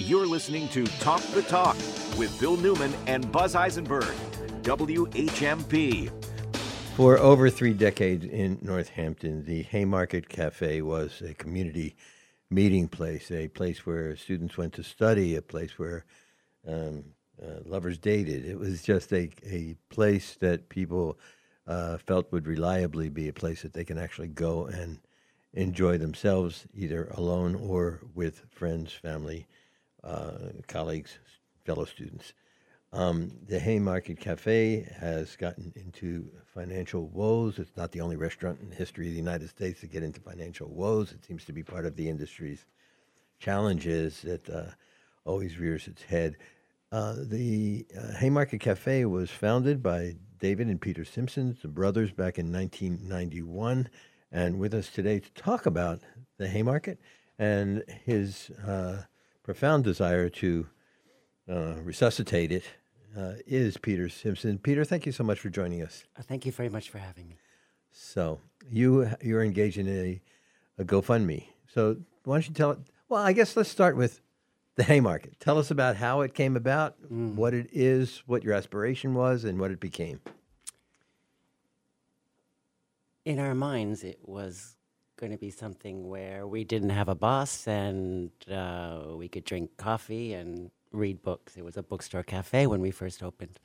You're listening to Talk the Talk with Bill Newman and Buzz Eisenberg, WHMP. For over three decades in Northampton, the Haymarket Cafe was a community meeting place, a place where students went to study, a place where um, uh, lovers dated. It was just a, a place that people uh, felt would reliably be a place that they can actually go and enjoy themselves, either alone or with friends, family, uh, colleagues, fellow students. Um, the Haymarket Cafe has gotten into financial woes. It's not the only restaurant in the history of the United States to get into financial woes. It seems to be part of the industry's challenges that uh, always rears its head. Uh, the uh, Haymarket Cafe was founded by David and Peter Simpsons, the brothers, back in 1991. And with us today to talk about the Haymarket and his uh, profound desire to uh, resuscitate it uh, is Peter Simpson. Peter, thank you so much for joining us. Uh, thank you very much for having me. So you you're engaged in a, a GoFundMe. So why don't you tell it? Well, I guess let's start with the Haymarket. Tell us about how it came about, mm. what it is, what your aspiration was, and what it became. In our minds, it was going to be something where we didn't have a boss and uh, we could drink coffee and read books. It was a bookstore cafe when we first opened.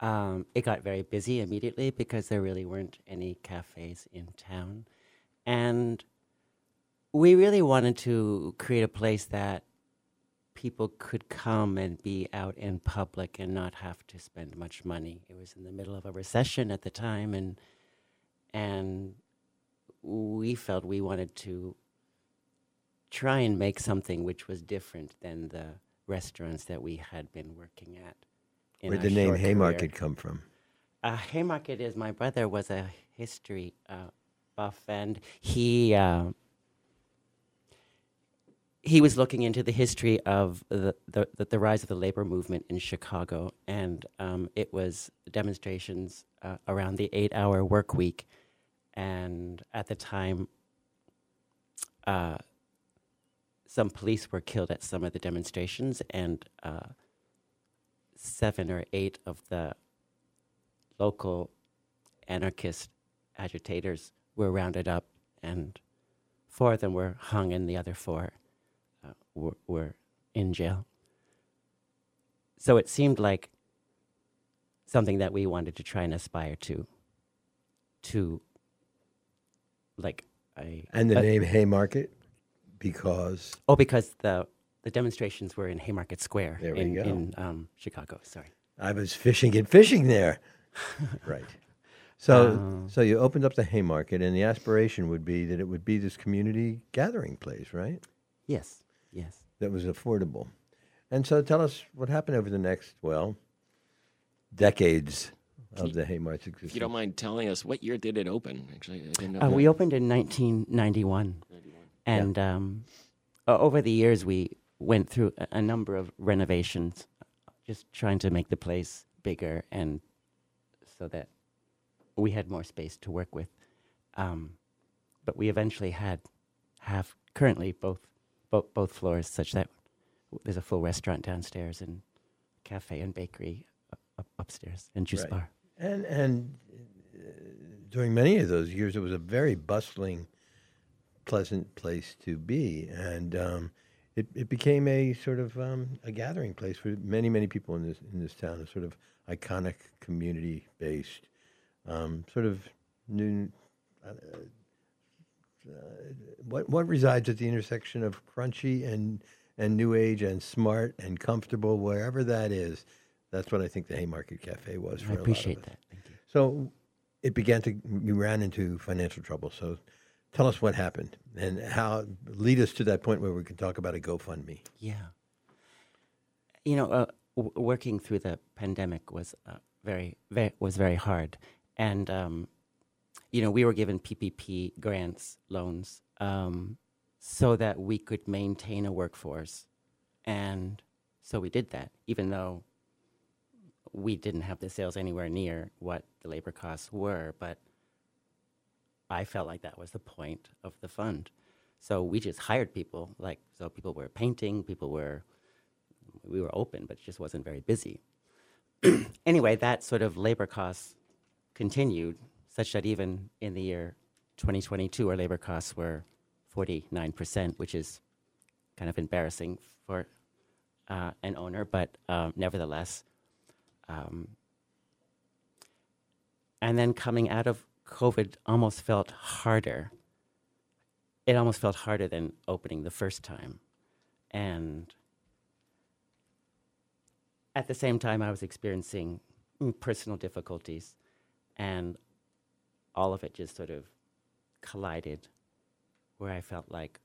Um, it got very busy immediately because there really weren't any cafes in town. And we really wanted to create a place that people could come and be out in public and not have to spend much money. It was in the middle of a recession at the time and and we felt we wanted to try and make something which was different than the restaurants that we had been working at. Where did the name Haymarket career. come from? Uh, Haymarket is my brother was a history uh, buff, and he uh, he was looking into the history of the, the, the, rise of the labor movement in Chicago, and um, it was demonstrations uh, around the eight-hour work week, and at the time. Uh, some police were killed at some of the demonstrations, and uh, seven or eight of the local anarchist agitators were rounded up, and four of them were hung, and the other four uh, were, were in jail. So it seemed like something that we wanted to try and aspire to, to like a. And the a, name Haymarket? because oh, because the the demonstrations were in Haymarket Square there we in, go. in um, Chicago. Sorry, I was fishing and fishing there. right. So, um, so you opened up the Haymarket, and the aspiration would be that it would be this community gathering place, right? Yes. Yes. That was affordable. And so, tell us what happened over the next well decades of the Haymarket existence. If you don't mind telling us, what year did it open? Actually, I didn't know. Uh, we opened in 1991. And yeah. um, over the years, we went through a, a, number of renovations, just trying to make the place bigger and so that we had more space to work with. Um, but we eventually had have currently both, both both floors such that there's a full restaurant downstairs and cafe and bakery upstairs and juice right. bar. And and uh, during many of those years, it was a very bustling pleasant place to be, and um, it, it became a sort of um, a gathering place for many many people in this in this town. A sort of iconic community based, um, sort of new. Uh, uh, what what resides at the intersection of crunchy and and new age and smart and comfortable wherever that is. That's what I think the Haymarket Cafe was. For I appreciate that. Thank you. So it began to you ran into financial trouble. So Tell us what happened and how lead us to that point where we can talk about a GoFundMe. Yeah. You know, uh, w- working through the pandemic was uh, very, very was very hard, and um, you know we were given PPP grants, loans, um, so that we could maintain a workforce, and so we did that, even though we didn't have the sales anywhere near what the labor costs were, but I felt like that was the point of the fund. So we just hired people, like so people were painting, people were we were open, but it just wasn't very busy. anyway, that sort of labor costs continued, such that even in the year 2022, our labor costs were 49%, which is kind of embarrassing for uh, an owner, but um, nevertheless. Um, and then coming out of COVID almost felt harder. It almost felt harder than opening the first time. And at the same time, I was experiencing personal difficulties, and all of it just sort of collided where I felt like,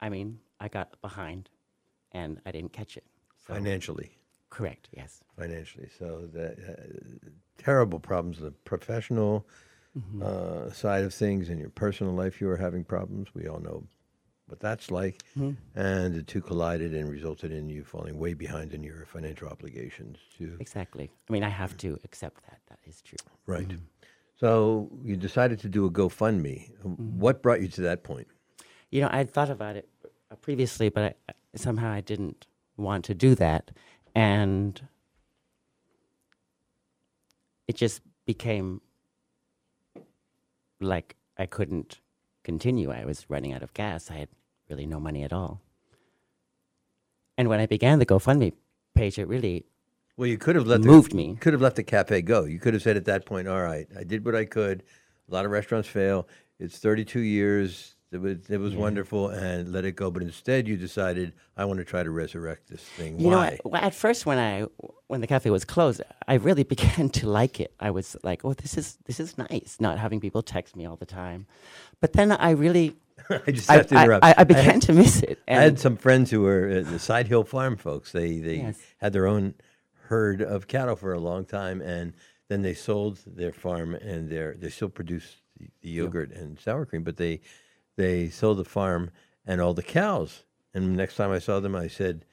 I mean, I got behind and I didn't catch it. So Financially. Correct, yes. Financially. So the uh, terrible problems, the professional uh, side of things and your personal life, you were having problems. We all know what that's like. And the two collided and resulted in you falling way behind in your financial obligations to Exactly. I mean, I have to accept that. That is true. Right. So you decided to do a GoFundMe. What brought you to that point? You know, I had thought about it previously, but I- somehow I didn't want to do that. And it just became like I couldn't continue. I was running out of gas. I had really no money at all. And when I began the GoFundMe page, it really Well, you could have let Moved the, me. Could have let the cafe go. You could have said at that point, "All right, I did what I could. A lot of restaurants fail. It's 32 years. It was it was wonderful, and let it go." But instead, you decided, "I want to try to resurrect this thing." You know, Why? I, well, at first when I when the cafe was closed, I really began to like it. I was like, "Oh, this is this is nice." Not having people text me all the time, but then I really I just I, have to I- interrupt. I, I had- began to miss it. I had some friends who were uh, the Side Hill Farm folks. They they Yes. had their own herd of cattle for a long time, and then they sold their farm, and their they still produce the, the yogurt and sour cream, but they they sold the farm and all the cows. And next time I saw them, I said,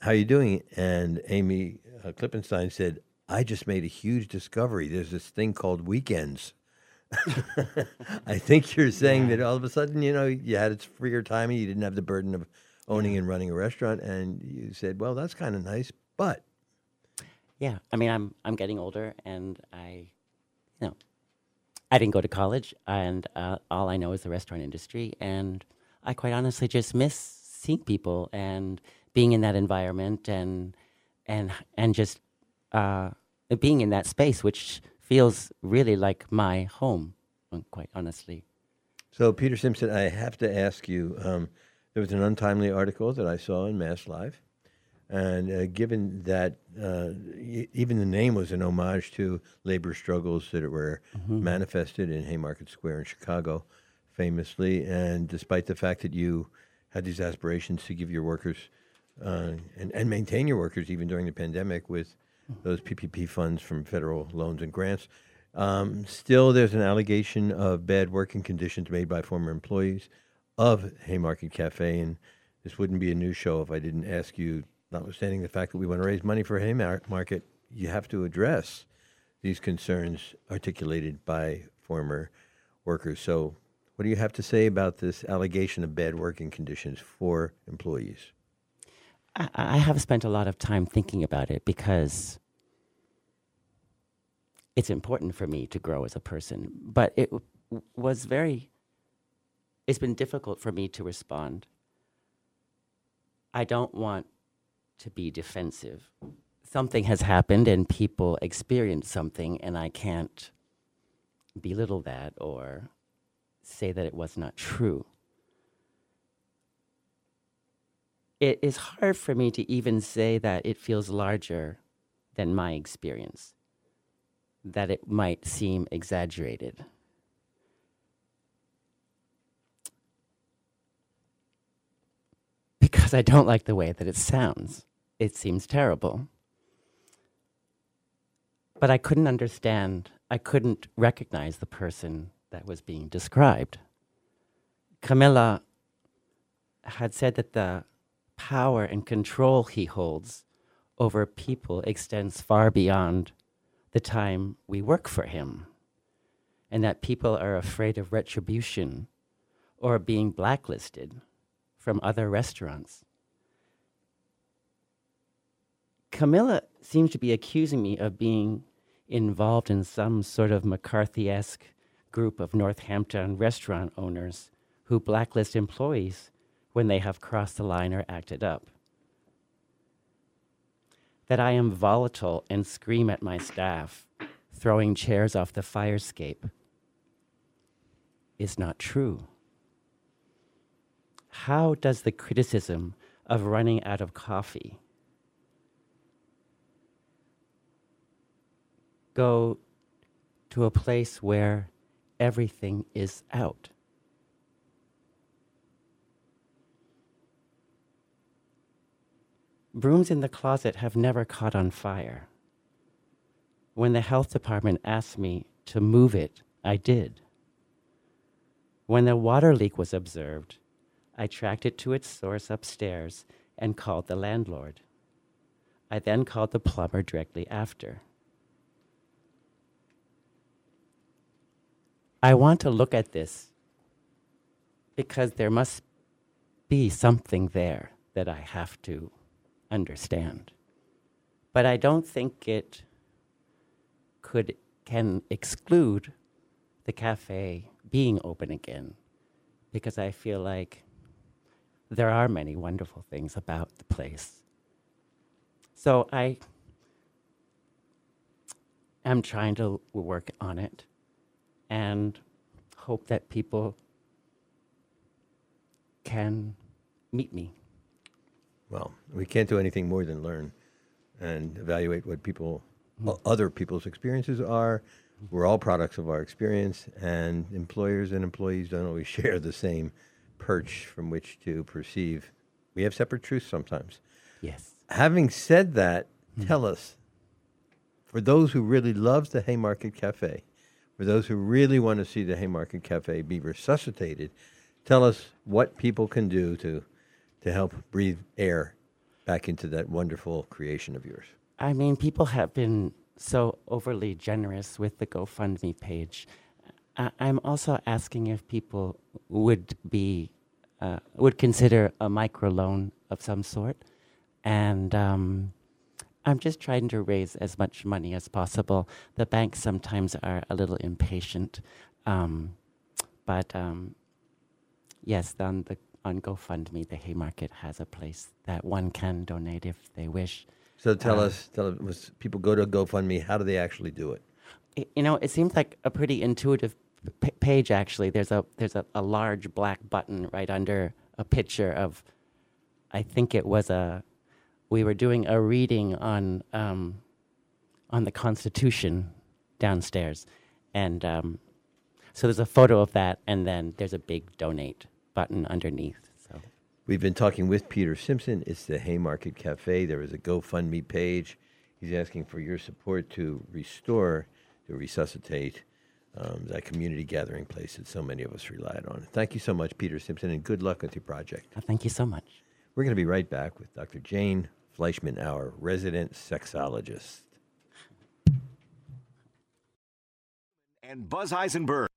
"How you doing?" And Amy uh, Klippenstein said, "I just made a huge discovery. There's this thing called weekends." I think you're saying that all of a sudden, you know, you had its freer time and you didn't have the burden of owning and running a restaurant, and you said, "Well, that's kind of nice," but yeah, I mean, I'm I'm getting older, and I, you know, I didn't go to college, and uh, all I know is the restaurant industry, and I quite honestly just miss seeing people and being in that environment, and and and just uh, being in that space, which feels really like my home, uh, quite honestly. So, Peter Simpson, I have to ask you. Um, there was an untimely article that I saw in Mass Live, and uh, given that uh, y- even the name was an homage to labor struggles that were manifested in Haymarket Square in Chicago, famously, and despite the fact that you had these aspirations to give your workers uh, and, and maintain your workers even during the pandemic with those PPP funds from federal loans and grants. Um, still, there's an allegation of bad working conditions made by former employees of Haymarket Cafe, and this wouldn't be a new show if I didn't ask you. Notwithstanding the fact that we want to raise money for Haymarket, you have to address these concerns articulated by former workers. So, what do you have to say about this allegation of bad working conditions for employees? I, I have spent a lot of time thinking about it because it's important for me to grow as a person. But it w- was very, it's been difficult for me to respond. I don't want to be defensive. Something has happened and people experience something, and I can't belittle that or say that it was not true. it is hard for me to even say that it feels larger than my experience, that it might seem exaggerated. Because I don't like the way that it sounds. It seems terrible. But I couldn't understand, I couldn't recognize the person that was being described. Camilla had said that the power and control he holds over people extends far beyond the time we work for him, and that people are afraid of retribution or being blacklisted from other restaurants. Camilla seems to be accusing me of being involved in some sort of McCarthy esque group of Northampton restaurant owners who blacklist employees when they have crossed the line or acted up. That I am volatile and scream at my staff, throwing chairs off the fire escape, is not true. How does the criticism of running out of coffee go to a place where everything is out? Brooms in the closet have never caught on fire. When the health department asked me to move it, I did. When the water leak was observed, I tracked it to its source upstairs and called the landlord. I then called the plumber directly after. I want to look at this because there must be something there that I have to understand. But I don't think it could can exclude the cafe being open again because I feel like there are many wonderful things about the place. So I am trying to work on it and hope that people can meet me. Well, we can't do anything more than learn and evaluate what people, o- mm-hmm. other people's experiences are. We're all products of our experience, and employers and employees don't always share the same perch from which to perceive. We have separate truths sometimes. Yes. Having said that, hmm. tell us, for those who really love the Haymarket Cafe, for those who really want to see the Haymarket Cafe be resuscitated, tell us what people can do to to help breathe air back into that wonderful creation of yours. I mean, people have been so overly generous with the GoFundMe page. I- I'm also asking if people would be uh, would consider a microloan of some sort, and um, I'm just trying to raise as much money as possible. The banks sometimes are a little impatient, um, but um, yes, on the on GoFundMe, the Haymarket has a place that one can donate if they wish. So tell Uh, us, tell us, people go to GoFundMe, how do they actually do it? You know, it seems like a pretty intuitive p- page. Actually, there's a there's a, a large black button right under a picture of, I think it was a, we were doing a reading on um, on the Constitution downstairs, and um, so there's a photo of that, and then there's a big donate button underneath. So We've been talking with Peter Simpson. It's the Haymarket Cafe. There is a GoFundMe page. He's asking for your support to restore, to resuscitate um, that community gathering place that so many of us relied on. Thank you so much, Peter Simpson, and good luck with your project. thank you so much. We're going to be right back with Dr. Jane Fleishman, our resident sexologist. And Buzz Eisenberg.